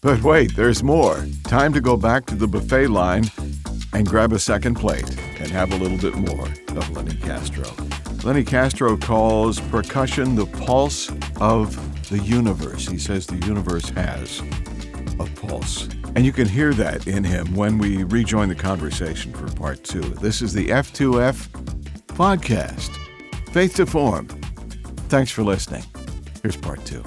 But wait, there's more. Time to go back to the buffet line and grab a second plate and have a little bit more of Lenny Castro. Lenny Castro calls percussion the pulse of the universe. He says the universe has a pulse. And you can hear that in him when we rejoin the conversation for part two. This is the F2F podcast, Faith to Form. Thanks for listening. Here's part two.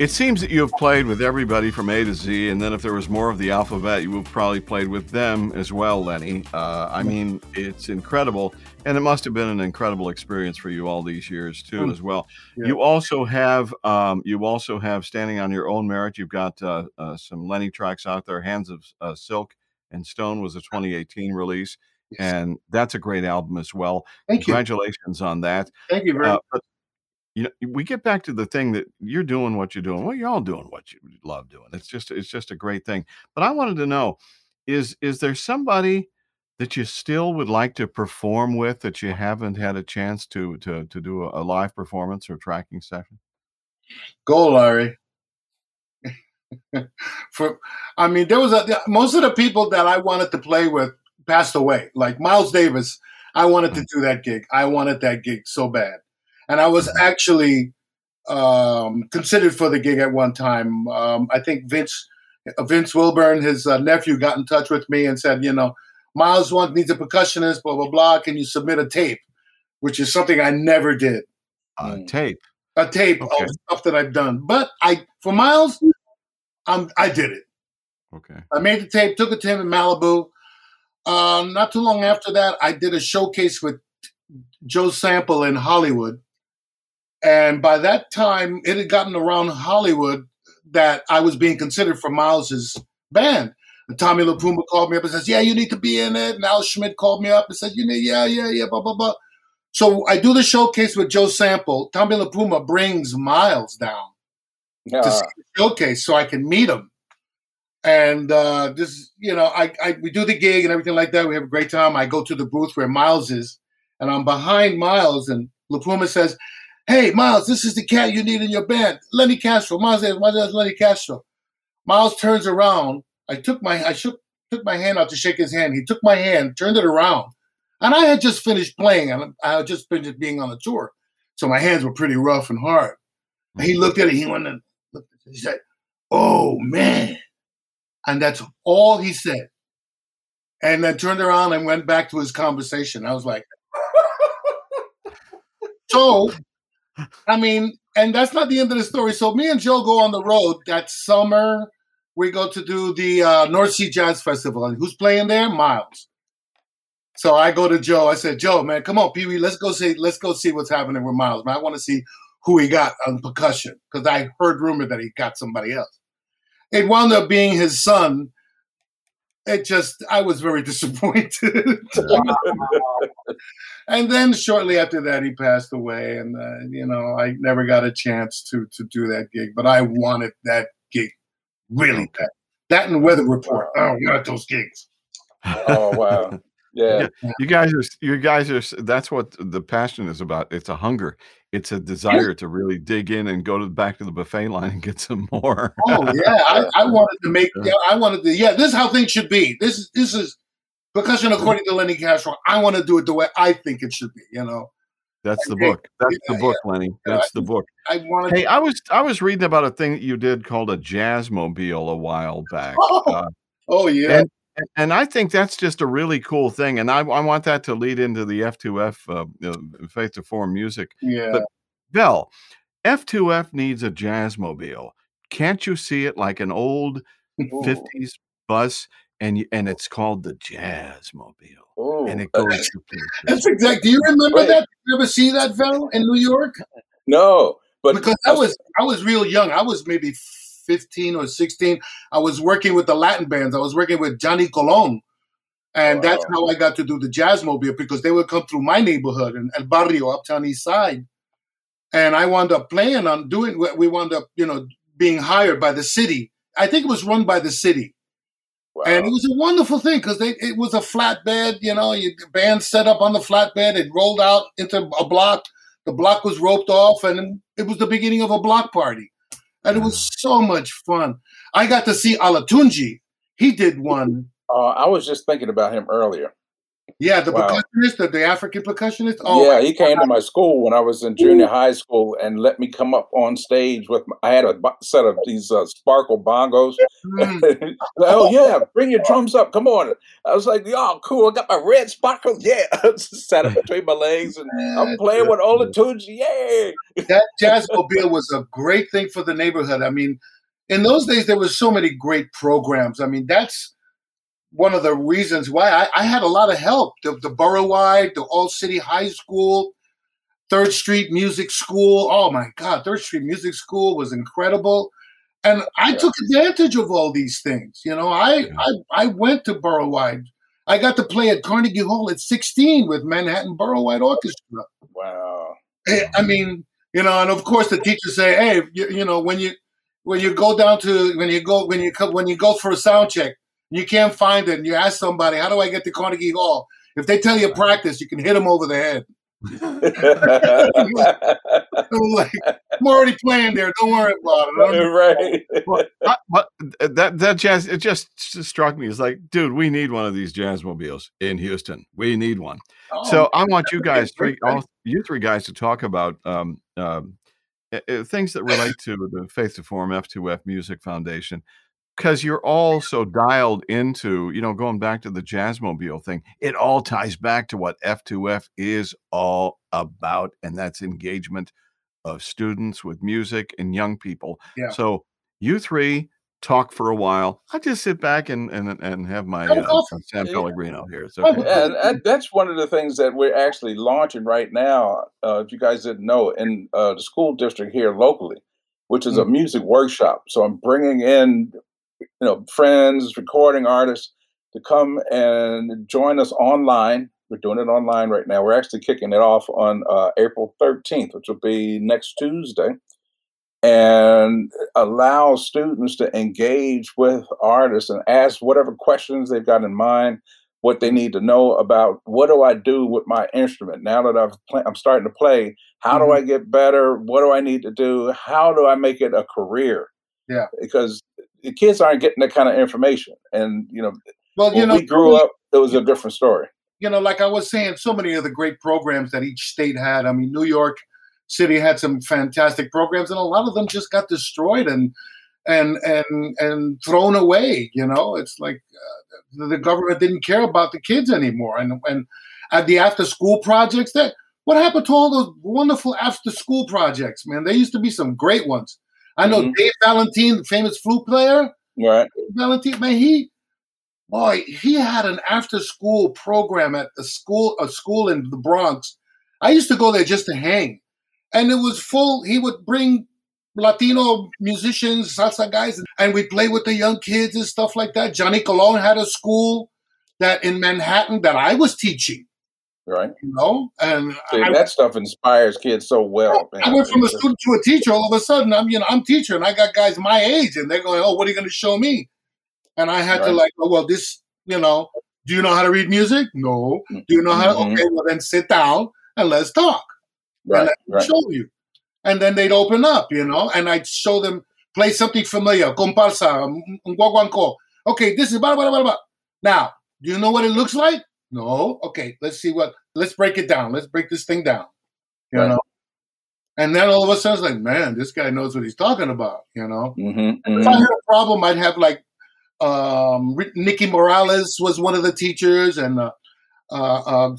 It seems that you have played with everybody from A to Z, and then if there was more of the alphabet, you would have probably played with them as well, Lenny. Uh, I mean, it's incredible, and it must have been an incredible experience for you all these years too, mm. as well. Yeah. You also have, um, you also have standing on your own merit. You've got uh, uh, some Lenny tracks out there. Hands of uh, Silk and Stone was a 2018 release, yes. and that's a great album as well. Thank Congratulations you. on that. Thank you very uh, much you know we get back to the thing that you're doing what you're doing. Well you're all doing what you love doing. It's just it's just a great thing. But i wanted to know is is there somebody that you still would like to perform with that you haven't had a chance to to to do a, a live performance or tracking session? Go larry. For i mean there was a most of the people that i wanted to play with passed away. Like miles davis i wanted to mm. do that gig. I wanted that gig so bad and I was actually um, considered for the gig at one time. Um, I think Vince uh, Vince Wilburn, his uh, nephew, got in touch with me and said, you know, Miles wants needs a percussionist, blah blah blah. Can you submit a tape? Which is something I never did. A mm. tape. A tape okay. of stuff that I've done, but I for Miles, I'm I did it. Okay. I made the tape, took it to him in Malibu. Uh, not too long after that, I did a showcase with Joe Sample in Hollywood and by that time, it had gotten around Hollywood that I was being considered for Miles's band. And Tommy LiPuma called me up and says, "Yeah, you need to be in it." And Al Schmitt called me up and said, "You need, yeah, yeah, yeah, blah blah blah." So I do the showcase with Joe Sample. Tommy LiPuma brings Miles down to see the showcase so I can meet him. And uh, this, you know, I, I we do the gig and everything like that. We have a great time. I go to the booth where Miles is, and I'm behind Miles, and LiPuma says, Hey, Miles, this is the cat you need in your band. Lenny Castro. Miles says, My name's Lenny Castro. Miles turns around. I took my I shook took my hand out to shake his hand. He took my hand, turned it around. And I had just finished playing and I had just finished being on the tour. So my hands were pretty rough and hard. And he looked at it, he went and looked at it. He said, Oh man. And that's all he said. And then turned around and went back to his conversation. I was like, so I mean, and that's not the end of the story. So me and Joe go on the road that summer. We go to do the uh, North Sea Jazz Festival, and who's playing there? Miles. So I go to Joe. I said, Joe, man, come on, Pee Wee, let's go see, let's go see what's happening with Miles. Man, I want to see who he got on percussion because I heard rumor that he got somebody else. It wound up being his son. It just, I was very disappointed. and then shortly after that, he passed away, and uh, you know, I never got a chance to to do that gig, but I wanted that gig really bad. That and Weather Report. Oh, got those gigs. Oh wow. Yeah. yeah. You guys are you guys are that's what the passion is about. It's a hunger. It's a desire to really dig in and go to back to the buffet line and get some more. oh yeah. I, I wanted to make yeah, I wanted to yeah, this is how things should be. This is this is percussion according to Lenny Castro. I want to do it the way I think it should be. You know. That's the book. That's yeah, the book, yeah. Lenny. That's the book. I wanted. Hey, I was I was reading about a thing that you did called a Jazzmobile a while back. Oh, uh, oh yeah. And, and I think that's just a really cool thing, and I, I want that to lead into the F2F uh, Faith to Form music. Yeah. But Bell, F2F needs a Jazzmobile. Can't you see it like an old Ooh. 50s bus? and and it's called the Jazzmobile, oh, and it goes. to That's exact. Do you remember right. that? Did you ever see that, Val, in New York? No, but because I was I was real young. I was maybe fifteen or sixteen. I was working with the Latin bands. I was working with Johnny Colon. And wow. that's how I got to do the Jazzmobile because they would come through my neighborhood and El Barrio, Uptown East Side. And I wound up playing on doing what we wound up, you know, being hired by the city. I think it was run by the city Wow. And it was a wonderful thing because it was a flatbed, you know, you band set up on the flatbed, it rolled out into a block, the block was roped off, and it was the beginning of a block party. And it was so much fun. I got to see Olatunji. He did one. Uh, I was just thinking about him earlier. Yeah, the Wow. percussionist, the, the African percussionist. Oh, yeah, he came to my school when I was in junior high school and let me come up on stage with. My, I had a set of these uh, sparkle bongos. mm, oh yeah, bring your drums up. Come on. I was like, "Y'all cool. I got my red sparkle. Yeah." Sat up between my legs and I'm playing with Olatunji. Yeah. that Jazzmobile was a great thing for the neighborhood. I mean, in those days there was so many great programs. I mean, that's one of the reasons why I, I had a lot of help. The, the borough-wide, the All City High School, Third Street Music School. Oh my God, Third Street Music School was incredible. And I Yeah. took advantage of all these things. You know, I, Yeah. I I went to borough-wide. I got to play at Carnegie Hall at 16 with Manhattan Borough-wide Orchestra. Wow. Eh, I mean, you know, and of course the teachers say, "Hey, you, you know, when you when you go down to when you go when you come when you go for a sound check, you can't find it, and you ask somebody, "How do I get to Carnegie Hall?" If they tell you practice, you can hit them over the head. I'm like, I'm already playing there. Don't worry about it. I'm- right. Well, I- but that that jazz it just struck me. It's like, dude, we need one of these jazzmobiles in Houston. We need one. Oh, so I want you guys, three, all you three guys, to talk about um, uh, things that relate to the Faith to Form F2F Music Foundation, because you're all so dialed into, you know, going back to the Jazzmobile thing. It all ties back to what F2F is all about, and that's engagement of students with music and young people. Yeah. So you three talk for a while. I just sit back and and, and have my Have uh, coffee. San Yeah. Pellegrino here. It's okay. Yeah, and that's one of the things that we're actually launching right now. Uh, if you guys didn't know, in uh, the school district here locally, which is a music workshop. So I'm bringing in, you know, friends, recording artists to come and join us online. We're doing it online right now. We're actually kicking it off on uh, April 13th, which will be next Tuesday, and allow students to engage with artists and ask whatever questions they've got in mind what they need to know about what do I do with my instrument now that I've play, I'm starting to play. How do Mhm. I get better? What do I need to do? How do I make it a career? Yeah. because the kids aren't getting that kind of information, and you know, well, you know, we grew up, it was a different story. you know, like I was saying, so many of the great programs that each state had. I mean, New York City had some fantastic programs, and a lot of them just got destroyed and and and and thrown away. You know, it's like uh, the government didn't care about the kids anymore. And and at the after school projects, that what happened to all those wonderful after school projects? Man, there used to be some great ones. I know Mhm. Dave Valentine, the famous flute player. Right? Valentine, man, he boy, he had an after school program at the school a school in the Bronx. I used to go there just to hang. And it was full, he would bring Latino musicians, salsa guys, and we'd play with the young kids and stuff like that. Johnny Colon had a school that in Manhattan that I was teaching, Right? you know, and See, I, that stuff inspires kids so well. I man. went from a student to a teacher. All of a sudden, I'm you know I'm teacher, and I got guys my age, and they're going, "Oh, what are you going to show me?" And I had to like, "Oh, well, this, you know, do you know how to read music? No. Do you know how? Mhm. Okay, well then sit down and let's talk, right, and let me right. show you." And then they'd open up, you know, and I'd show them play something familiar, comparsa, guaguanco. Okay, this is blah blah blah blah. Now, do you know what it looks like? No. Okay, let's see what. Let's break it down. Let's break this thing down. You Right. know. And then all of a sudden, it's like, man, this guy knows what he's talking about. You know. Mhm, If mhm. I had a problem, I'd have like um, Nicky Morales was one of the teachers, and uh, uh, uh,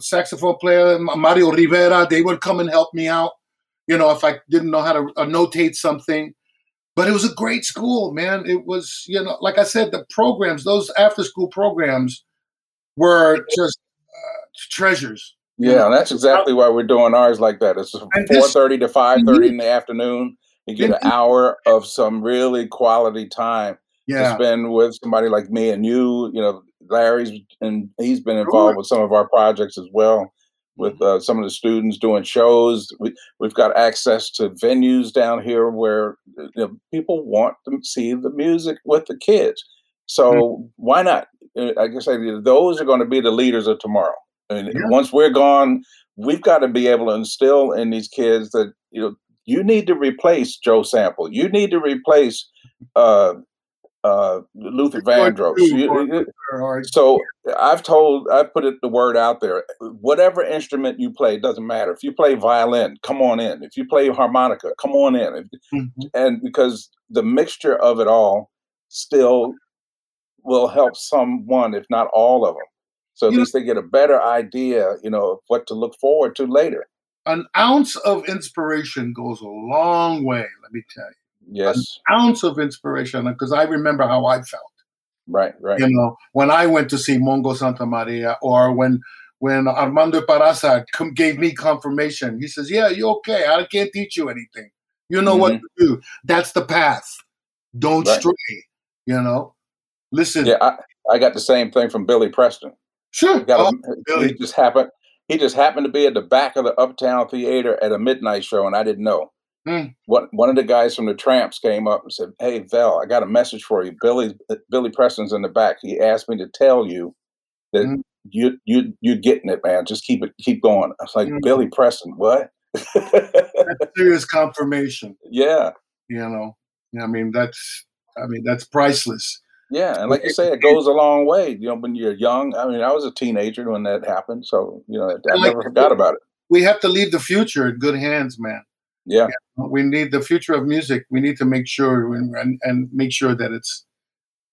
saxophone player Mario Rivera. They would come and help me out. You know, if I didn't know how to uh, notate something. But it was a great school, man. It was, you know, like I said, the programs, those after school programs, were just uh, treasures. Yeah, that's exactly why we're doing ours like that. It's four thirty to five thirty in the afternoon. You get an hour of some really quality time to spend with somebody like me and you. You know, Larry's and he's been involved Sure. with some of our projects as well. With uh, some of the students doing shows, we, we've got access to venues down here where you know, people want to see the music with the kids. So why not? Uh, I guess I, those are going to be the leaders of tomorrow. And Yeah. once we're gone, we've got to be able to instill in these kids that you know you need to replace Joe Sample. You need to replace uh, uh, Luther Vandross. so I've told, I've put it, the word out there. Whatever instrument you play, doesn't matter. If you play violin, come on in. If you play harmonica, come on in. Mm-hmm. And because the mixture of it all still will help someone, if not all of them. So at you least know, they get a better idea, you know, of what to look forward to later. An ounce of inspiration goes a long way, let me tell you. Yes. An ounce of inspiration, because I remember how I felt. Right, right. You know, when I went to see Mongo Santamaria, or when when Armando Peraza gave me confirmation, he says, "Yeah, you're okay. I can't teach you anything. You know mm-hmm. what to do. That's the path. Don't right. stray. You know, listen." Yeah, I, I got the same thing from Billy Preston. Sure. Got oh, a, Billy. He just happened. He just happened to be at the back of the Uptown Theater at a midnight show, and I didn't know. Mm. One one of the guys from the Tramps came up and said, "Hey, Val, I got a message for you. Billy Billy Preston's in the back. He asked me to tell you that mm. you you you're getting it, man. Just keep it keep going." I was like, mm. "Billy Preston, what?" that's serious confirmation. Yeah, you know, I mean that's I mean that's priceless. Yeah, and like you say, it goes a long way. You know, when you're young. I mean, I was a teenager when that happened, so you know, I never forgot about it. We have to leave the future in good hands, man. Yeah. We need the future of music. We need to make sure and, and make sure that it's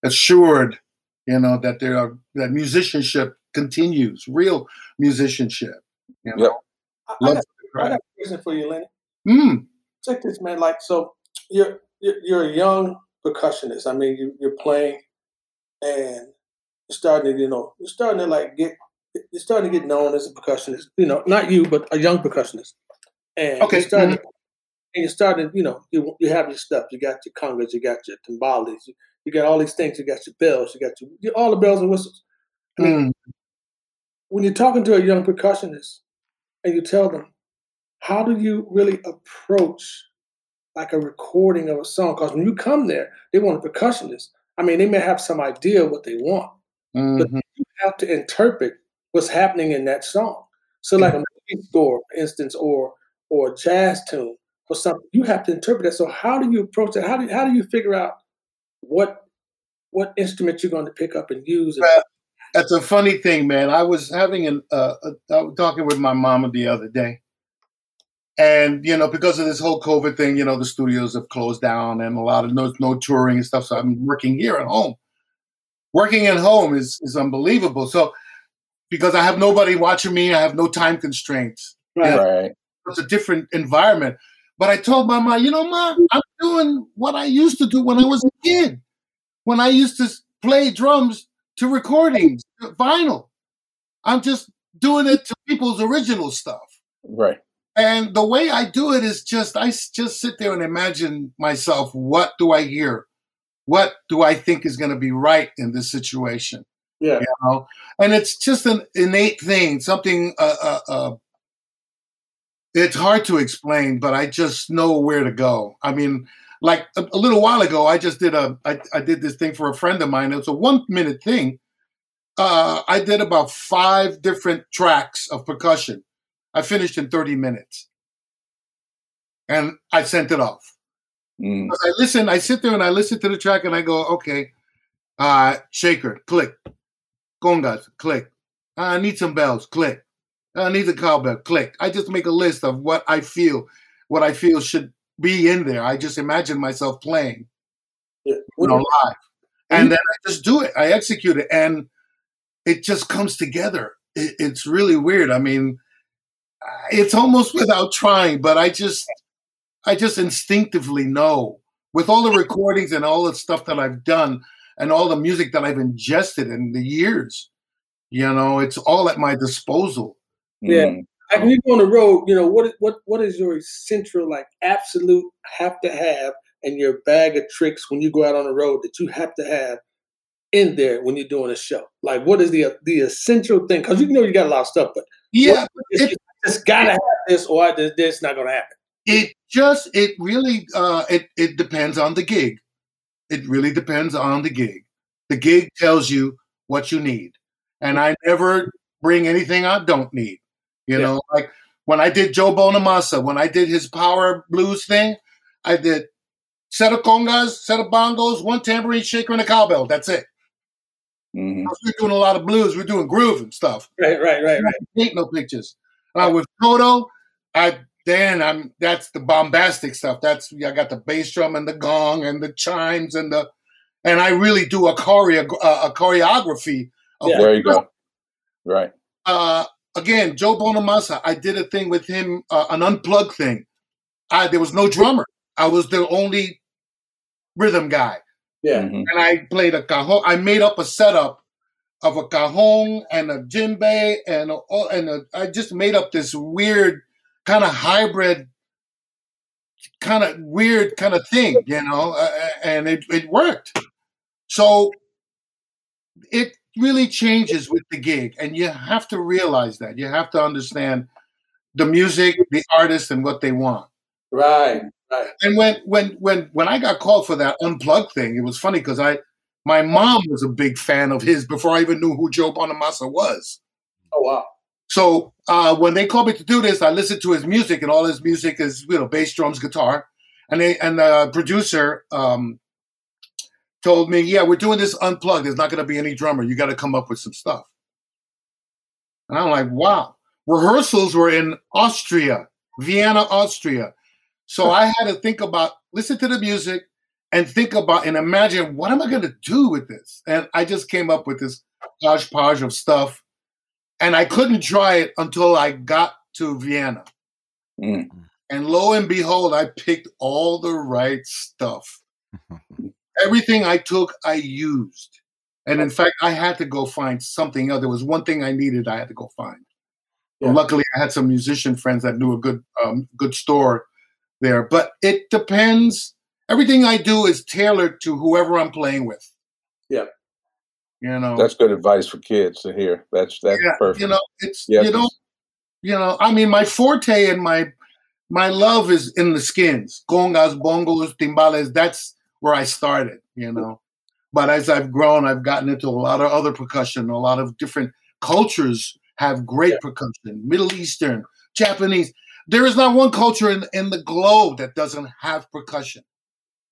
assured, you know, that there are that musicianship continues, real musicianship. You know? Yep. I, I, got, I got a question for you, Lenny. Mm. Check this, man. Like, so you're you're, you're a young percussionist. I mean, you, you're playing, and you're starting to, you know, you're starting to like get, you're starting to get known as a percussionist. You know, not you, but a young percussionist. And okay. you're starting, mm-hmm and you're starting, you know, you, you have your stuff. You got your congas, you got your timbales, you, you got all these things. You got your bells, you got your, all the bells and whistles. I mean, mm. when you're talking to a young percussionist and you tell them, how do you really approach like a recording of a song? Because when you come there, they want a percussionist. I mean, they may have some idea what they want, mm-hmm. but you have to interpret what's happening in that song. So, like a movie score, for instance, or or a jazz tune, or something. You have to interpret that. So how do you approach that? How do how do you figure out what what instrument you're going to pick up and use? Well, that's a funny thing, man. I was having an uh, a, I was talking with my mama the other day, and you know because of this whole COVID thing, you know the studios have closed down and a lot of no no touring and stuff. So I'm working here at home. Working at home is is unbelievable. So because I have nobody watching me, I have no time constraints. Right. right. It's a different environment. But I told my mom, you know, mom, I'm doing what I used to do when I was a kid. When I used to play drums to recordings, to vinyl. I'm just doing it to people's original stuff. Right. And the way I do it is just I just sit there and imagine myself. What do I hear? What do I think is going to be right in this situation? Yeah. You know, and it's just an innate thing, something uh, uh, uh, it's hard to explain, but I just know where to go. I mean, like a, a little while ago, I just did a I, I did this thing for a friend of mine. It was a one minute thing. Uh, I did about five different tracks of percussion. I finished in 30 minutes. And I sent it off. Mm. I listen, I sit there and I listen to the track and I go, okay, uh, shaker, click. Congas, click. I need some bells, click. I need the cowbell. Click. I just make a list of what I feel, what I feel should be in there. I just imagine myself playing, yeah. you know, live, and then I just do it. I execute it, and it just comes together. It, it's really weird. I mean, it's almost without trying, but I just, I just instinctively know with all the recordings and all the stuff that I've done and all the music that I've ingested in the years. You know, it's all at my disposal yeah. Mm. Like when you go on the road, you know what what what is your central like absolute have to have and your bag of tricks when you go out on the road that you have to have in there when you're doing a show? Like what is the the essential thing? Because you know you got a lot of stuff, but yeah, it, you just gotta have this or this, this not gonna happen. It just it really uh it it depends on the gig. It really depends on the gig. The gig tells you what you need. And I never bring anything I don't need. You yeah. know, like when I did Joe Bonamassa, when I did his power blues thing, I did set of congas, set of bongos, one tambourine shaker, and a cowbell. That's it. Mhm. We're doing a lot of blues. We're doing groove and stuff. Right, right, right, right. Ain't no pictures. Uh, with Toto, I then I'm that's the bombastic stuff. That's I got the bass drum and the gong and the chimes and the and I really do a choreo a choreography. Of Yeah. There you go. Right. uh, again, Joe Bonamassa, I did a thing with him, uh, an unplugged thing. I, there was no drummer. I was the only rhythm guy. Yeah. Mhm. And I played a cajon. I made up a setup of a cajon and a djembe and a, and a, I just made up this weird kind of hybrid, kind of weird kind of thing, you know, uh, and it, it worked. So it really changes with the gig, and you have to realize that. You have to understand the music, the artist, and what they want. Right, right. And when when when when I got called for that unplugged thing, it was funny because I my mom was a big fan of his before I even knew who Joe Bonamassa was. Oh wow. So uh, when they called me to do this, I listened to his music, and all his music is you know bass, drums, guitar, and they and the producer um, told me, "Yeah, we're doing this unplugged. There's not going to be any drummer. You got to come up with some stuff." And I'm like, "Wow!" Rehearsals were in Austria, Vienna, Austria. So I had to think about listen to the music and think about and imagine what am I going to do with this? And I just came up with this hodgepodge of stuff and I couldn't try it until I got to Vienna. Mm. And lo and behold, I picked all the right stuff. Everything I took, I used. And in fact, I had to go find something else. There was one thing I needed, I had to go find. Yeah. Luckily, I had some musician friends that knew a good um, good store there. But it depends. Everything I do is tailored to whoever I'm playing with. Yeah. You know, That's good advice for kids to hear. That's that's yeah, perfect. you know, it's you know, you know. I mean, my forte and my my love is in the skins, congas, bongos, timbales. That's where I started. You know, but as I've grown, I've gotten into a lot of other percussion. A lot of different cultures have great Yeah. percussion. Middle Eastern, Japanese. There is not one culture in in the globe that doesn't have percussion.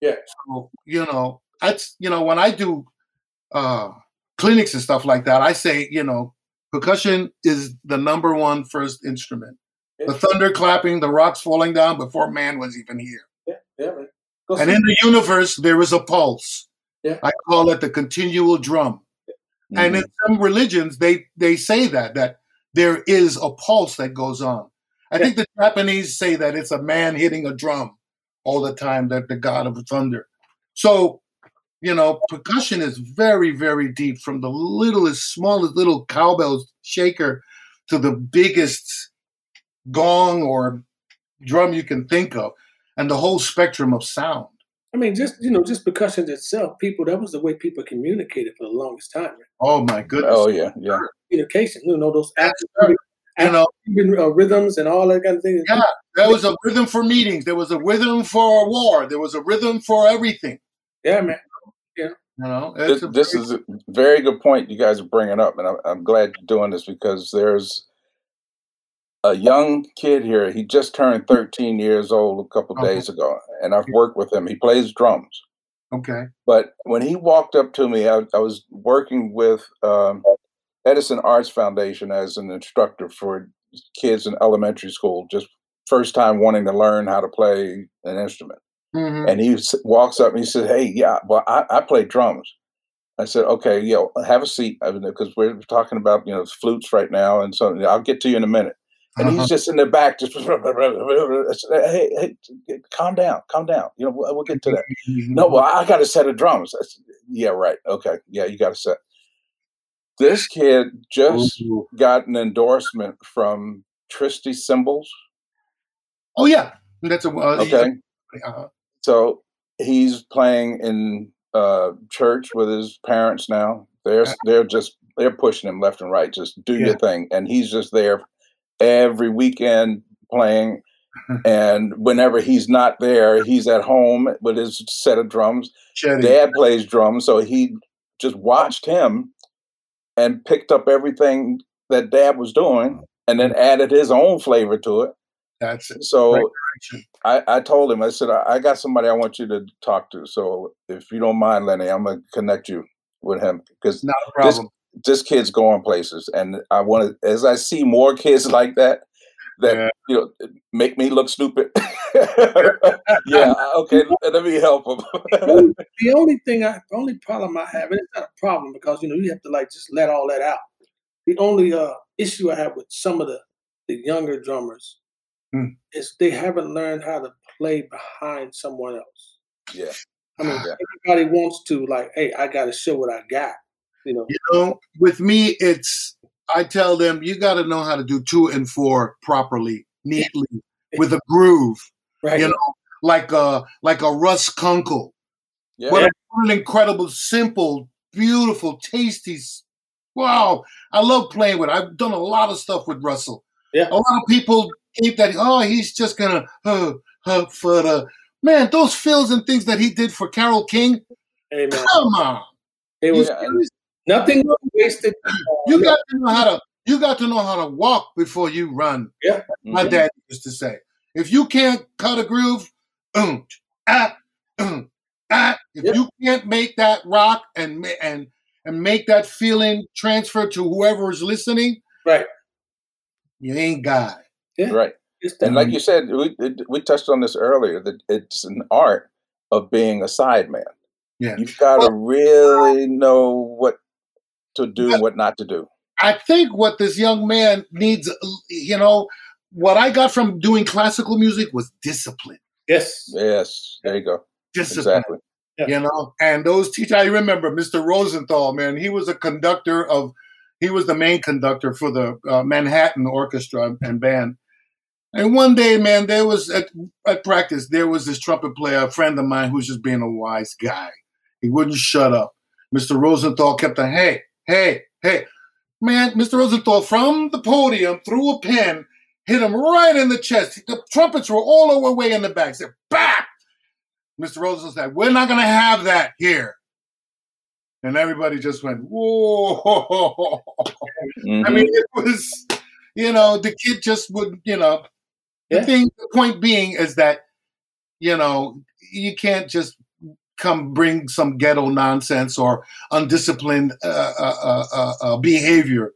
Yeah. So you know, that's you know when I do uh clinics and stuff like that, I say you know percussion is the number one first instrument. The thunder clapping, the rocks falling down before man was even here. Yeah, yeah, man. Go And see- in the universe, there is a pulse. Yeah. I call it the continual drum. And Mhm. in some religions, they they say that that there is a pulse that goes on. I think the Japanese say that it's a man hitting a drum all the time, that the god of thunder. So, you know, percussion is very, very deep from the littlest, smallest little cowbell shaker to the biggest gong or drum you can think of, and the whole spectrum of sound. I mean, just you know, just percussion itself, people that was the way people communicated for the longest time. Right? Oh my goodness. oh yeah, yeah. Communication, you know, those Absolutely. You know, African uh, rhythms and all that kind of thing. Yeah. There was a rhythm for meetings. There was a rhythm for a war. There was a rhythm for everything. yeah, man. You know, This, It's a this is a very good point you guys are bringing up, and I'm, I'm glad you're doing this because there's a young kid here. He just turned 13 years old a couple Okay. days ago, and I've worked with him. He plays drums. okay. But when he walked up to me, I, I was working with um, Edison Arts Foundation as an instructor for kids in elementary school, just first time wanting to learn how to play an instrument. Mhm. And he walks up and he says, "Hey, yeah, well, I, I play drums." I said, "Okay, yeah, have a seat," because we're talking about you know flutes right now, and so I'll get to you in a minute. And Uh-huh. he's just in the back, just said, hey, hey, calm down, calm down. You know, we'll, we'll get to that. No, well, I got a set of drums. Said, yeah, right. Okay, yeah, you got a set. This kid just Ooh. got an endorsement from Tristy Cymbals. Oh yeah, that's a uh, Okay, uh, so he's playing in uh, church with his parents now. They're they're just they're pushing him left and right. Just do Yeah. your thing, and he's just there every weekend playing. and whenever he's not there, he's at home with his set of drums. Chetty. Dad plays drums, so he just watched him and picked up everything that Dad was doing, and then added his own flavor to it. That's it. So I, I told him, I said, I, I got somebody I want you to talk to. So if you don't mind, Lenny, I'm gonna connect you with him because Not a problem. this kid's going places, and I want to. As I see more kids like that, that Yeah. you know make me look stupid. yeah, okay. Let me help him. the only thing I, the only problem I have, and it's not a problem because you know you have to like just let all that out. The only uh, issue I have with some of the the younger drummers Hmm. is they haven't learned how to play behind someone else. yeah, I mean, Yeah. everybody wants to like, hey, I got to show what I got. You know, You know, with me, it's I tell them you got to know how to do two and four properly, neatly, with a groove. right? You know, like a like a Russ Kunkel. yeah. What, a, what an incredible, simple, beautiful, tasty. Wow, I love playing with. it. I've done a lot of stuff with Russell. Yeah. a lot of people think that oh, he's just gonna uh, uh, for the man. Those fills and things that he did for Carole King. man, Come on, it was Yeah, nothing was wasted. you got to know how to. You got to know how to walk before you run. Yeah. My Mhm. dad used to say, if you can't cut a groove, um, ah, um, ah, if Yep. you can't make that rock and and and make that feeling transfer to whoever is listening, Right. you ain't God. right. And like you said, we we touched on this earlier that it's an art of being a sideman. Yeah. You've got to really know what to do and what not to do. I think what this young man needs, you know, what I got from doing classical music was discipline. yes, Yes, there you go. Discipline. Exactly. you know and those teachers i remember mr rosenthal man he was a conductor of he was the main conductor for the uh, manhattan orchestra and band and one day man there was at, at practice there was this trumpet player a friend of mine who was just being a wise guy he wouldn't shut up mr rosenthal kept on hey hey hey man mr rosenthal from the podium threw a pen, hit him right in the chest the trumpets were all the way in the back said bap Mr. Rosenthal said, We're not going to have that here. And everybody just went, Whoa. I Mhm. mean, it was, you know, the kid just would, you know, the thing, the point being is that, you know, you can't just come bring some ghetto nonsense or undisciplined uh, uh, uh, uh, uh, behavior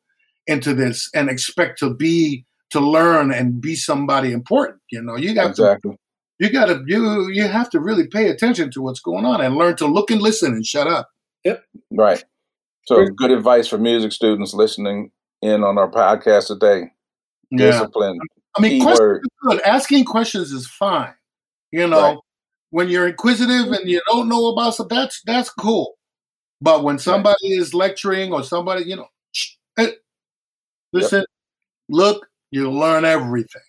into this and expect to be, to learn and be somebody important. You know, you got to you gotta you you have to really pay attention to what's going on and learn to look and listen and shut up. Yep. Right. So, good advice for music students listening in on our podcast today. Discipline. I mean, questions are good. Asking questions is fine. You know, Right. When you're inquisitive and you don't know about stuff, that's that's cool. But when somebody is lecturing or somebody, you know, eh, listen, look, you learn everything.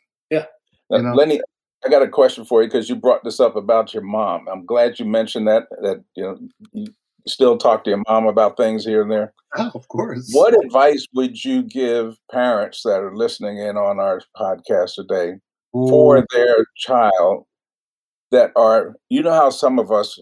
Now, You know? Lenny, I got a question for you because you brought this up about your mom. I'm glad you mentioned that. That you know, you still talk to your mom about things here and there. Ah, of course. What advice would you give parents that are listening in on our podcast today for their child that are, you know, how some of us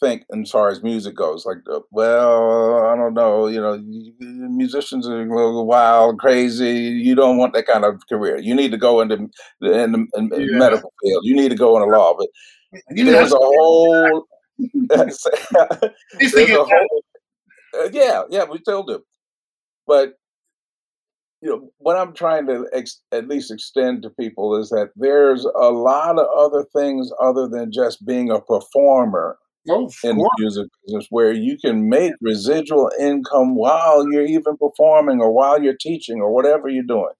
think as far as music goes, like, uh, well, I don't know, you know, musicians are a little wild, crazy. You don't want that kind of career. You need to go into the, in the in Yeah. medical field. You need to go into law. But You there's a whole, there's a whole uh, yeah, yeah, we still do. But you know, what I'm trying to ex- at least extend to people is that there's a lot of other things other than just being a performer Oh, in the music business where you can make residual income while you're even performing or while you're teaching or whatever you're doing.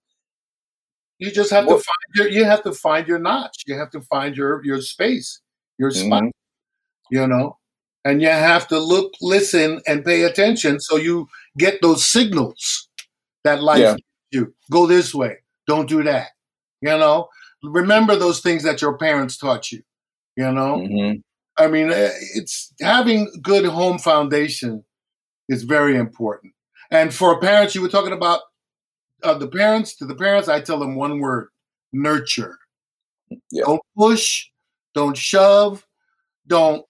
You just have to find your you have to find your notch. You have to find your your space, your spot. Mhm. You know, and you have to look, listen, and pay attention so you get those signals that life Yeah. You. Go this way. Don't do that. You know, remember those things that your parents taught you. You know, Mhm. I mean, eh, it's having good home foundation is very important. And for parents, you were talking about uh, the parents to the parents. I tell them one word: nurture. Yeah. Don't push. Don't shove. Don't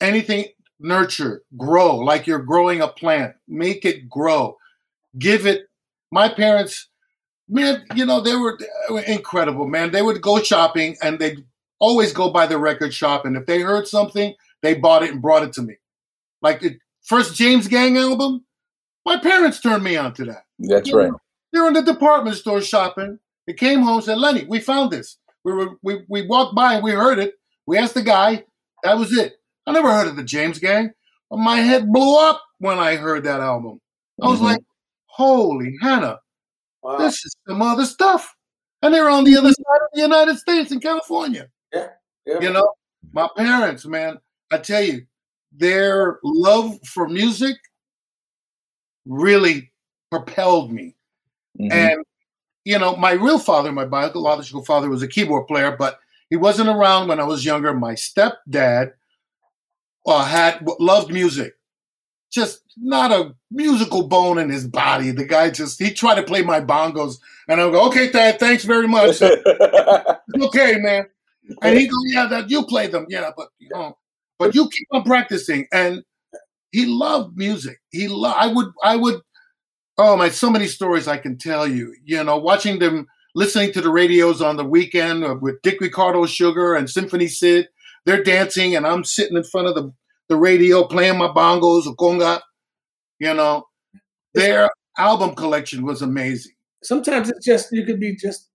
anything. Nurture. Grow like you're growing a plant. Make it grow. Give it. My parents man, you know, they were, they were incredible, man. They would go shopping and they'd always go by the record shop. And if they heard something, they bought it and brought it to me. Like the first James Gang album, my parents turned me on to that. That's You right. know, They're in the department store shopping. They came home and said, Lenny, we found this. We were we, we walked by and we heard it. We asked the guy. That was it. I never heard of the James Gang. But my head blew up when I heard that album. I was Mhm. like, holy Hannah, Wow. this is some other stuff. And they're on the other side of the United States in California. Yeah, yeah. You know, my parents, man, I tell you, their love for music really propelled me. Mhm. And you know, my real father, my biological father, was a keyboard player, but he wasn't around when I was younger. My stepdad uh, had loved music, just not a musical bone in his body. The guy just he tried to play my bongos, and I go, "Okay, Dad, thanks very much. Okay, man." And he go, "Yeah, that you play them, yeah, but you know, but you keep on practicing." And he loved music. He loved. I would. I would. Oh my! So many stories I can tell you. You know, watching them, listening to the radios on the weekend uh, with Dick Ricardo, Sugar, and Symphony Sid. They're dancing, and I'm sitting in front of the the radio playing my bongos or conga. You know, their album collection was amazing. Sometimes it's just you could be just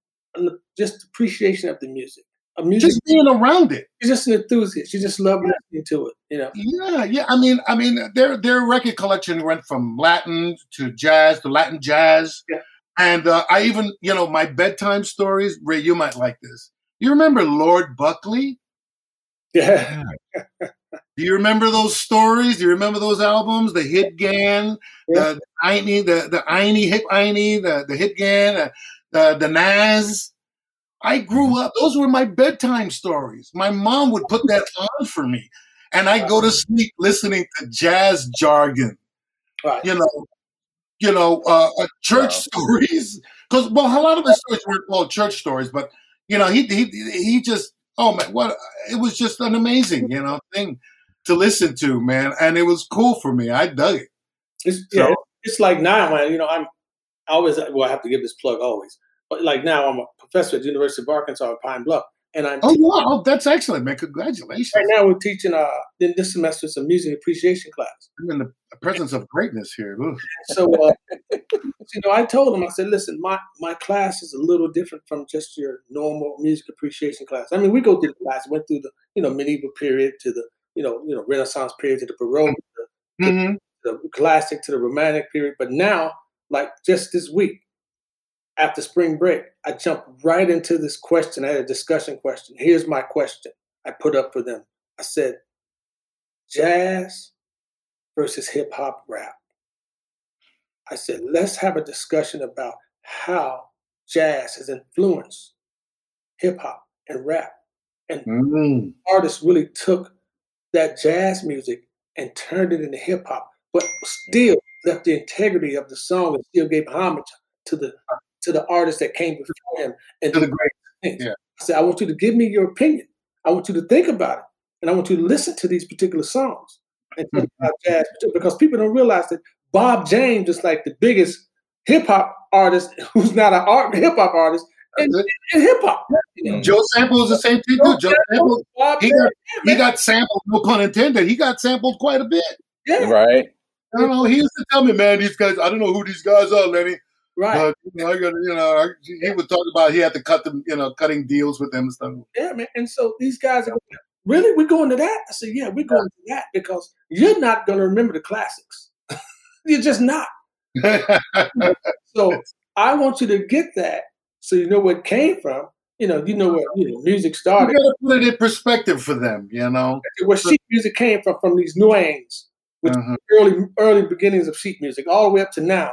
just appreciation of the music. A music, Just being around it. you're just an enthusiast. You just love listening to it. You know. Yeah, yeah. I mean, I mean, their their record collection went from Latin to jazz to Latin jazz, Yeah. and uh, I even, you know, my bedtime stories. Ray, you might like this. You remember Lord Buckley? Yeah. Do you remember those stories? Do you remember those albums? The Hip Gahn, Yeah. the Einie, the the Einie Hip Einie, the the Hip Gahn, uh, the the Naz. I grew up. Those were my bedtime stories. My mom would put that on for me, and I go to sleep listening to jazz jargon. Right. You know, you know, uh, uh, church Wow. stories. Because well, a lot of his stories weren't called church stories, but you know, he he he just oh man, what it was just an amazing you know thing to listen to, man, and it was cool for me. I dug it. It's, So- yeah, it's like now, man. You know, I'm I always well, I have to give this plug always. But like now, I'm a professor at the University of Arkansas at Pine Bluff, and I'm Oh wow, that's excellent, man! Congratulations. right now we're teaching uh in this semester it's a music appreciation class. I'm in the presence of greatness here. So uh, you know, I told him I said, listen, my my class is a little different from just your normal music appreciation class. I mean, we go through the class, went through the you know medieval period to the you know you know Renaissance period to the Baroque, Mhm. the classic to the romantic period. But now, like just this week, after spring break, I jumped right into this question. I had a discussion question. Here's my question I put up for them. I said, jazz versus hip hop rap. I said, let's have a discussion about how jazz has influenced hip hop and rap. And Mm. artists really took that jazz music and turned it into hip hop, but still left the integrity of the song and still gave homage to the to the artist that came before him. And To the great. things. yeah. I said, I want you to give me your opinion. I want you to think about it, and I want you to listen to these particular songs and think mm-hmm. about jazz because people don't realize that Bob James is like the biggest hip hop artist who's not an art hip hop artist in, That's in hip hop. You mm. know, Joe Sample is the same thing too. Joe Sample, Bob he got he got sampled. No pun intended. He got sampled quite a bit. yeah, Right. I don't know. He used to tell me, man, these guys. I don't know who these guys are, Lenny. right. But you know, I got you know, I, he would talk about he had to cut them, you know, cutting deals with them and stuff. Yeah, man. And so these guys are going, really? We're going to that? I said, yeah, we're going to that because you're not going to remember the classics. you're just not. So I want you to get that so you know where it came from. You know, you know where you know, music you started, got to put it in perspective for them, you know. where sheet music came from, from these neumes, which Mhm. early early beginnings of sheet music, all the way up to now,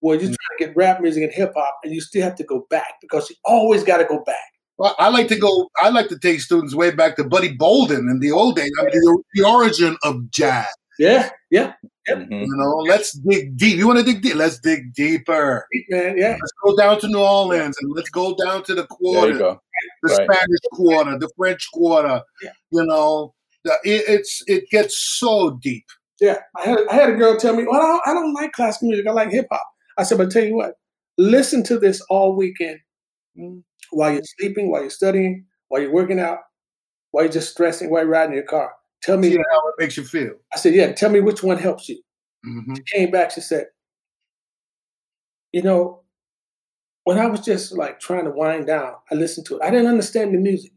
where you're trying to get rap music and hip hop, and you still have to go back because you always got to go back. Well, I like to go. I like to take students way back to Buddy Bolden in the old days. I mean, the, the origin of jazz. Yeah, yeah, Mhm. You know, let's dig deep. You want to dig deep? Let's dig deeper. man, yeah. Let's go down to New Orleans and let's go down to the There quarter, you go. the Right. Spanish quarter, the French quarter. Yeah. You know, the, it, it's it gets so deep. Yeah, I had I had a girl tell me, "Well, I don't, I don't like classical music. I like hip hop." I said, "But tell you what, listen to this all weekend while you're sleeping, while you're studying, while you're working out, while you're just stressing, while you're riding your car. Tell me how it makes you feel. I said, yeah. Tell me which one helps you. Mm-hmm. She came back. She said, you know, when I was just like trying to wind down, I listened to it. I didn't understand the music.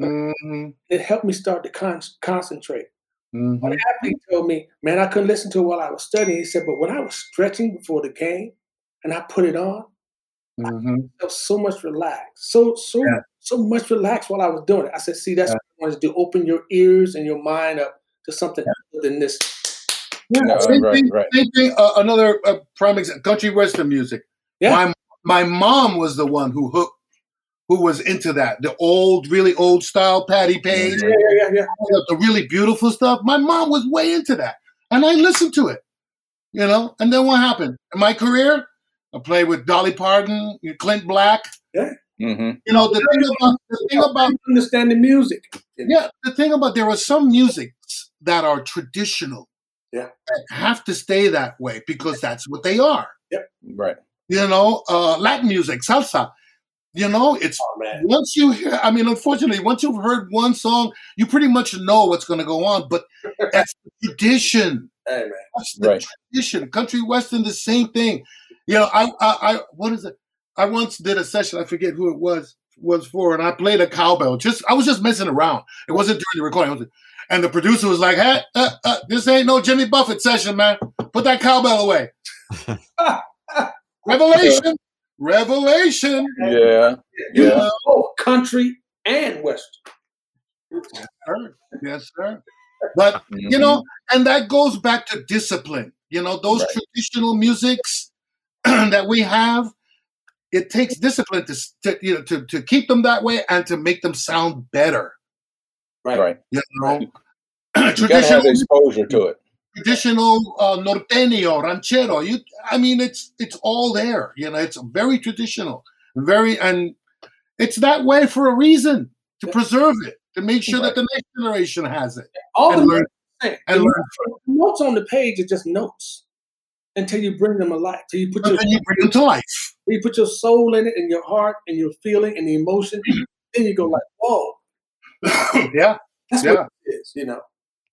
Mm-hmm. It helped me start to con- concentrate. Mm-hmm. One athlete told me, man, I couldn't listen to it while I was studying. He said, but when I was stretching before the game and I put it on, mm-hmm. I felt so much relaxed. So, so, yeah. So much relaxed while I was doing it. I said, see, that's yeah. what I wanted to do. Open your ears and your mind up to something yeah. other than this. Yeah, no, same, right, thing, right. same thing. Uh, another uh, prime example, country western music. Yeah. My, my mom was the one who hooked who was into that. The old, really old style Patti Page. Yeah, yeah, yeah, yeah. The really beautiful stuff. My mom was way into that. And I listened to it. You know, and then what happened? In my career, I played with Dolly Parton, Clint Black. Yeah. Mm-hmm. You know, the thing about the thing about understanding music. Yeah, the thing about there are some musics that are traditional. Yeah. That have to stay that way because that's what they are. Yep. Right. You know, uh, Latin music, salsa. You know, it's oh, once you hear. I mean, unfortunately, once you've heard one song, you pretty much know what's going to go on. But that's the tradition. Hey, man. That's the right. tradition. Country western, the same thing. You know, I, I, I, what is it? I once did a session. I forget who it was was for, and I played a cowbell. Just I was just messing around. It wasn't during the recording. And the producer was like, "Hey, uh, uh, this ain't no Jimmy Buffett session, man. Put that cowbell away." Revelation. Revelation. Yeah. Yeah. Oh, country and western. Yes, sir. Yes, sir. But mm-hmm. you know, and that goes back to discipline. You know, those right. traditional musics that we have, it takes discipline to, to you know to, to keep them that way and to make them sound better. Right. Right. You know, you traditional exposure to it traditional uh, norteño, ranchero. You, I mean, it's it's all there. You know, it's very traditional, very, and it's that way for a reason to preserve it, to make sure right. that the next generation has it. All and the learn, and learn. notes on the page are just notes until you bring them alive. Till you put your you bring them to life. You put your soul in it, and your heart, and your feeling, and the emotion. then you go like, "Whoa, yeah, that's yeah. what it is," you know.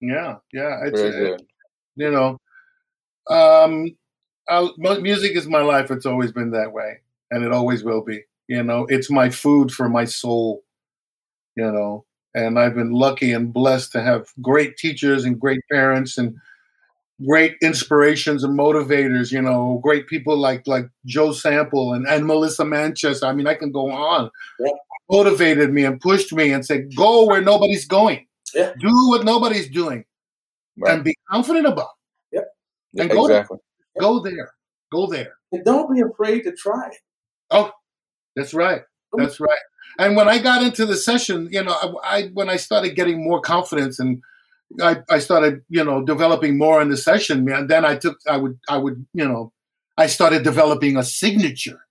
Yeah, yeah, it's, it, you know, um, I'll, music is my life. It's always been that way, and it always will be. You know, it's my food for my soul. You know, and I've been lucky and blessed to have great teachers and great parents and great inspirations and motivators. You know, great people like like Joe Sample and, and Melissa Manchester. I mean, I can go on. Yeah. Motivated me and pushed me and said, "Go where nobody's going. Yeah. Do what nobody's doing." right. and be confident about. Yep. And go exactly. There. Go there. Go there. And don't be afraid to try it. Oh, that's right. That's right. And when I got into the session, you know, I, I when I started getting more confidence and I, I started, you know, developing more in the session, man, then I took I would I would, you know, I started developing a signature.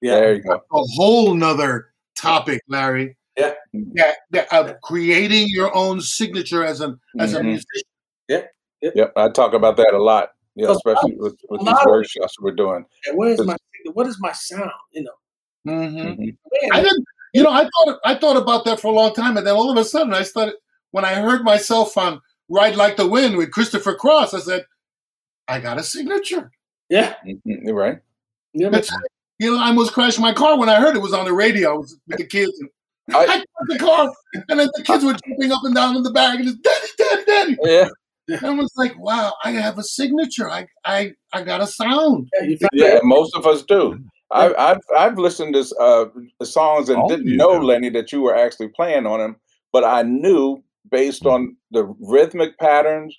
Yeah, there you go. A whole nother topic, Larry. Yeah. Yeah, that, uh, creating your own signature as an as mm-hmm. a musician yeah. Yep. yep. I talk about that a lot. You know, especially with, with these workshops we're doing. what is my what is my sound? You know. Mm-hmm. Mm-hmm. I didn't. You know, I thought I thought about that for a long time, and then all of a sudden, I started when I heard myself on "Ride Like the Wind" with Christopher Cross. I said, "I got a signature." Yeah, mm-hmm. right. Yeah, you know, I almost crashed my car when I heard it was on the radio. I was with the kids. And I, I the car, and then the kids were jumping up and down in the back, and just daddy, daddy, daddy. Yeah. I was like, wow, I have a signature. I I I got a sound. Yeah, yeah most of us do. I, I've I've listened to uh, songs and oh, didn't know Lenny that you were actually playing on them, but I knew based on the rhythmic patterns,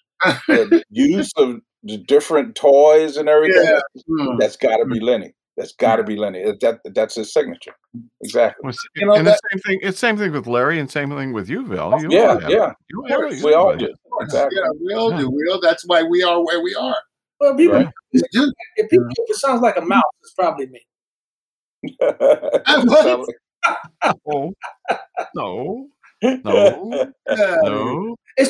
the use of the different toys and everything. Yeah. Hmm. That's got to be Lenny. That's got to be Lenny. That that's his signature. Exactly. Well, you know, and that, the same thing. It's same thing with Larry, and same thing with you, Bill. You yeah, yeah. You we all do. Exactly. Yeah, we all do. We all. That's why we are where we are. Well, people, right. if people if it sounds like a mouse, it's probably me. no, no, no, no. It's,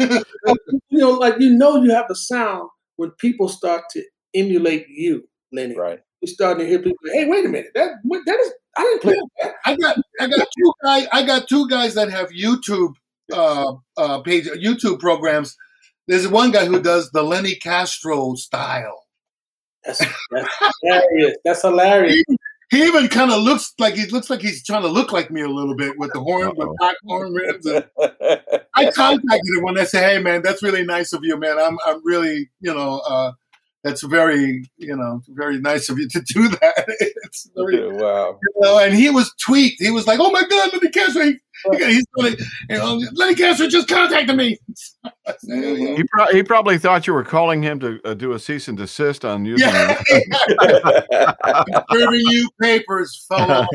you know, like you know, you have the sound when people start to emulate you, Lenny. Right we're starting to hear people. Hey, wait a minute, that that is I didn't play that. I got I got two guys I got two guys that have YouTube uh, uh, page YouTube programs. There's one guy who does the Lenny Castro style. That's, that's hilarious. That's hilarious. He, even kind of looks like he looks like he's trying to look like me a little bit with the horn, with black horn rims. And I contacted him when I said, "Hey, man, that's really nice of you, man. I'm I'm really you know." Uh, that's very, you know, very nice of you to do that. It's very, wow. You know, and he was tweaked. He was like, "Oh my God, Lenny Castro! He, he's gonna, you know, Lenny Castro just contacted me." Mhm. He, pro- he probably thought you were calling him to uh, do a cease and desist on using. yeah, serving you papers, fellow.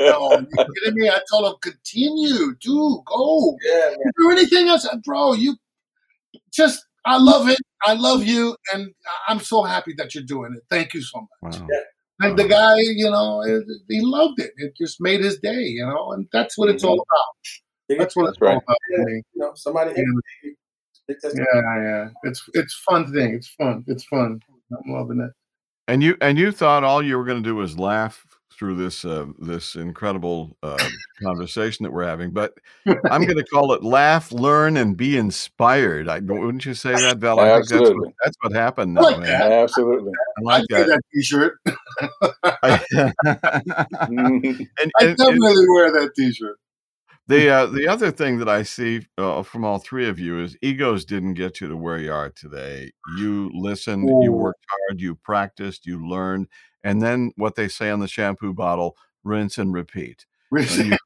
No, you kidding me? I told him, continue, do go. Yeah, man. Do anything else, bro. You just, I love it. I love you, and I'm so happy that you're doing it. Thank you so much. Wow. And the guy, you know, it- he loved it. It just made his day, you know, and that's what it's mm-hmm. all about. That's what it's right. all about to me. You know, somebody. Yeah. It's Yeah, yeah. It's it's fun thing. It's fun. It's fun. I'm loving it. And you and you thought all you were going to do was laugh through this uh, this incredible uh, conversation that we're having, but I'm going to call it laugh, learn, and be inspired. I wouldn't you say that, Val? I think that's what, Absolutely. that's what happened. I Now, like man. Absolutely. I I like wear that. that T-shirt. And, I and- and definitely wear that T-shirt. the uh, the other thing that I see uh, from all three of you is egos didn't get you to where you are today. You listened, you worked hard, you practiced, you learned, and then what they say on the shampoo bottle: rinse and repeat. And you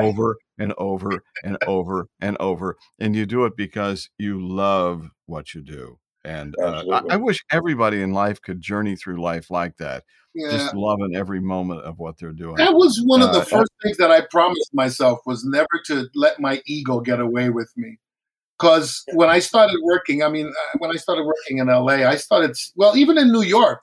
over and over and over and over, and you do it because you love what you do. And uh, I, I wish everybody in life could journey through life like that, yeah. just loving every moment of what they're doing. That was one of the Uh, first things that I promised myself was never to let my ego get away with me. Because when I started working, I mean, uh, when I started working in LA, I started, well, even in New York,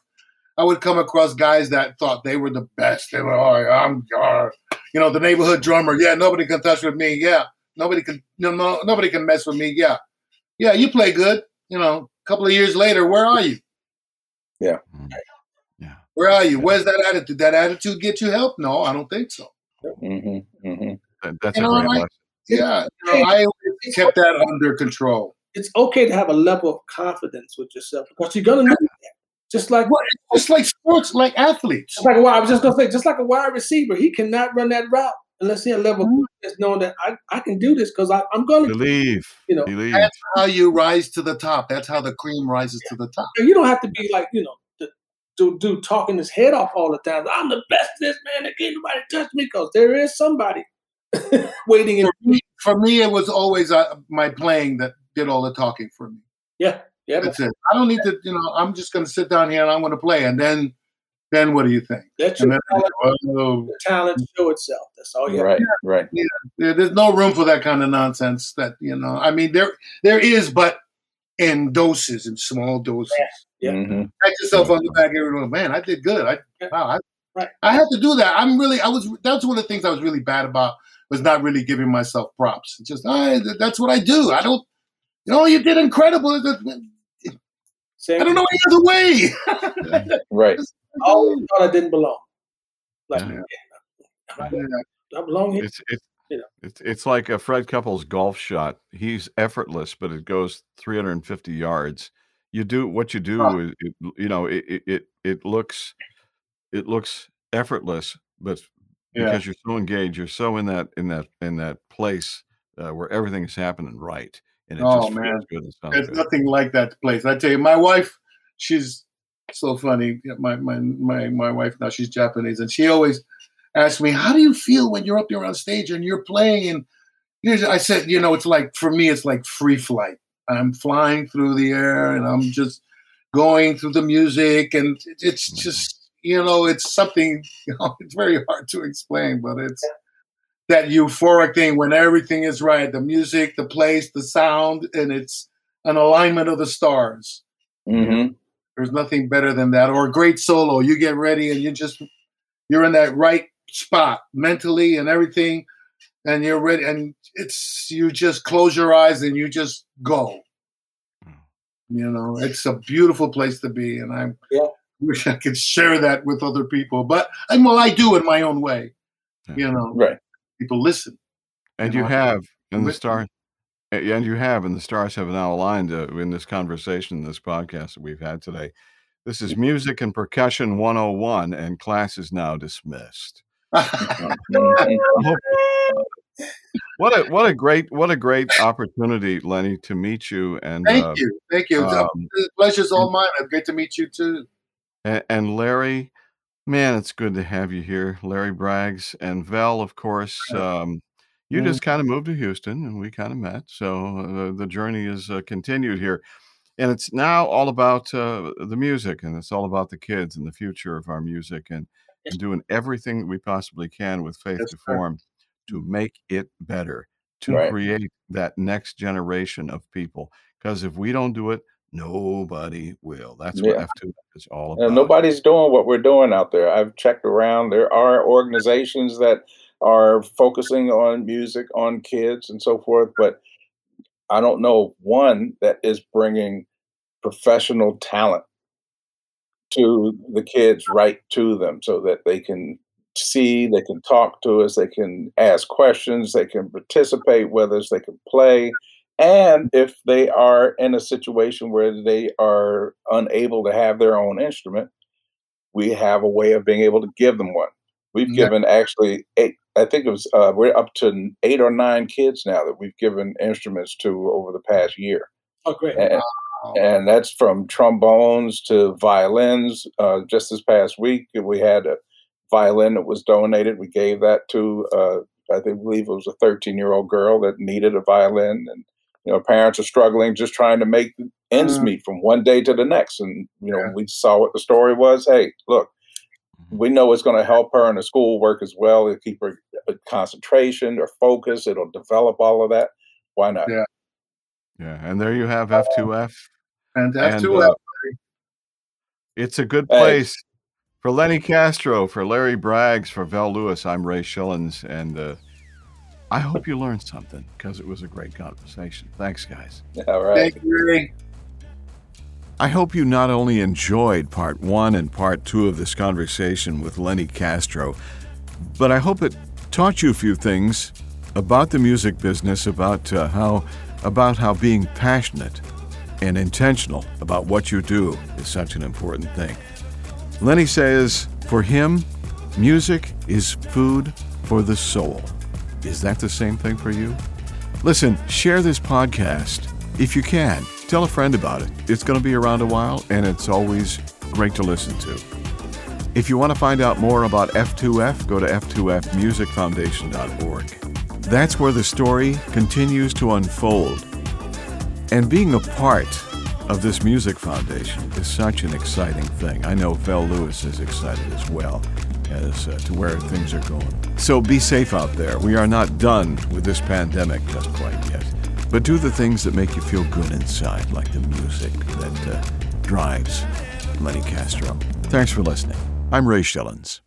I would come across guys that thought they were the best. They were, oh, I'm, uh, you know, the neighborhood drummer. Yeah, nobody can touch with me. Yeah, nobody can, no, no, nobody can mess with me. Yeah, yeah, you play good. You know, a couple of years later, where are you? Yeah. yeah. Where are you? Where's that attitude? That attitude get you help? No, I don't think so. Mhm. Mhm. That's You a great I- Yeah, you know, I kept that under control. It's okay to have a level of confidence with yourself because you're gonna need that. Just like Well, just like sports, like athletes. just like a wide, I was just gonna say, just like a wide receiver, he cannot run that route unless he has a level of Mm-hmm. confidence knowing that I, I can do this because I'm gonna Believe. you know, Believe. That's how you rise to the top. That's how the cream rises to the top. you don't have to be like, you know, the dude, dude talking his head off all the time. I'm the best of this man, that can't nobody touch me because there is somebody waiting in For me, for me, it was always uh, my playing that did all the talking for me. Yeah, yeah. That's it. I don't need to, you know, I'm just going to sit down here and I'm going to play. And then, then what do you think? Let And your then, talent, oh, your talent show itself. That's all you have. Right. Right. there- there's no room for that kind of nonsense. That you know, I mean, there there is, but in doses, in small doses. Yeah. Mhm. pat yourself on the back every day. Man, I did good. I Yeah. wow, I, Right. I had to do that. I'm really, I was. That's one of the things I was really bad about was not really giving myself props. It's just, I, that's what I do. I don't, you know, you did incredible. I don't know any other way. Right. I always thought I didn't belong. Like, Yeah. Yeah. I belong here. It's it's You know. it's it's like a Fred Couples golf shot. He's effortless, but it goes 350 yards. You do what you do. Huh. It, you know, it, it it it looks it looks effortless, but Yeah. because you're so engaged, you're so in that in that in that place uh, where everything is happening right, and it Oh, just man. feels good and sounds There's good. nothing like that place. I tell you, my wife, she's so funny. My my my my wife now she's Japanese, and she always asks me, "How do you feel when you're up there on stage and you're playing?" And here's, I said, you know, it's like for me, it's like free flight. I'm flying through the air, and I'm just going through the music, and it's Mhm. just you know, it's something. You know, it's very hard to explain, but it's that euphoric thing when everything is right the music the place the sound and it's an alignment of the stars hmm there's nothing better than that or a great solo you get ready and you just you're in that right spot mentally and everything and you're ready and it's you just close your eyes and you just go Mm. you know it's a beautiful place to be and i'm Yeah. wish I could share that with other people, but and well, I do in my own way. You know, right? People listen, and you, know, have, and the stars, and you have, and the stars have now aligned uh, in this conversation, this podcast that we've had today. This is Music and Percussion 101, and class is now dismissed. what a what a great what a great opportunity, Lenny, to meet you. And thank uh, you, thank you. Um, pleasure's all mine. Great to meet you too. And, and, Larry, man, it's good to have you here, Larry Braggs and Vel, of course. Um, you just kind of moved to Houston, and we kind of met. So uh, the journey is uh, continued here, and it's now all about uh, the music, and it's all about the kids and the future of our music, and, and doing everything that we possibly can with Faith That's to Form to make it better, to right. create that next generation of people. Because if we don't do it, nobody will. That's what yeah. F2 is all about. And nobody's doing what we're doing out there. I've checked around. There are organizations that are focusing on music, on kids, and so forth, but I don't know one that is bringing professional talent to the kids right to them so that they can see, they can talk to us, they can ask questions, they can participate with us, they can play. And if they are in a situation where they are unable to have their own instrument, we have a way of being able to give them one. We've yeah. given actually eight, I think it was, uh, we're up to eight or nine kids now that we've given instruments to over the past year. Oh, great. And, and that's from trombones to violins. Uh, just this past week, we had a violin that was donated. We gave that to, uh, I think, believe it was a 13 year old girl that needed a violin. And, you know, parents are struggling just trying to make ends mm-hmm. meet from one day to the next. And, you know, yeah. we saw what the story was. Hey, look, mm-hmm. we know it's going to help her in the school work as well. It'll keep her uh, concentration or focus. It'll develop all of that. Why not? Yeah. Yeah. And there you have F2F. And F2F. And, uh, it's a good place. Hey for Lenny Castro, for Larry Braggs, for Vel Lewis, I'm Ray Schillens, and uh, I hope you learned something because it was a great conversation. Thanks, guys. All right. Thank you, Ray. I hope you not only enjoyed part one and part two of this conversation with Lenny Castro, but I hope it taught you a few things about the music business, about uh, how about how being passionate and intentional about what you do is such an important thing. Lenny says, for him, music is food for the soul. Is that the same thing for you? Listen, share this podcast if you can. Tell a friend about it. It's going to be around a while, and it's always great to listen to. If you want to find out more about F2F, go to f2fmusicfoundation.org. That's where the story continues to unfold. And being a part of this music foundation is such an exciting thing. I know Vel Lewis is excited as well as uh, to where things are going. So be safe out there. We are not done with this pandemic just quite yet. But do the things that make you feel good inside, like the music that uh, drives Lenny Castro. Thanks for listening. I'm Ray Schillens.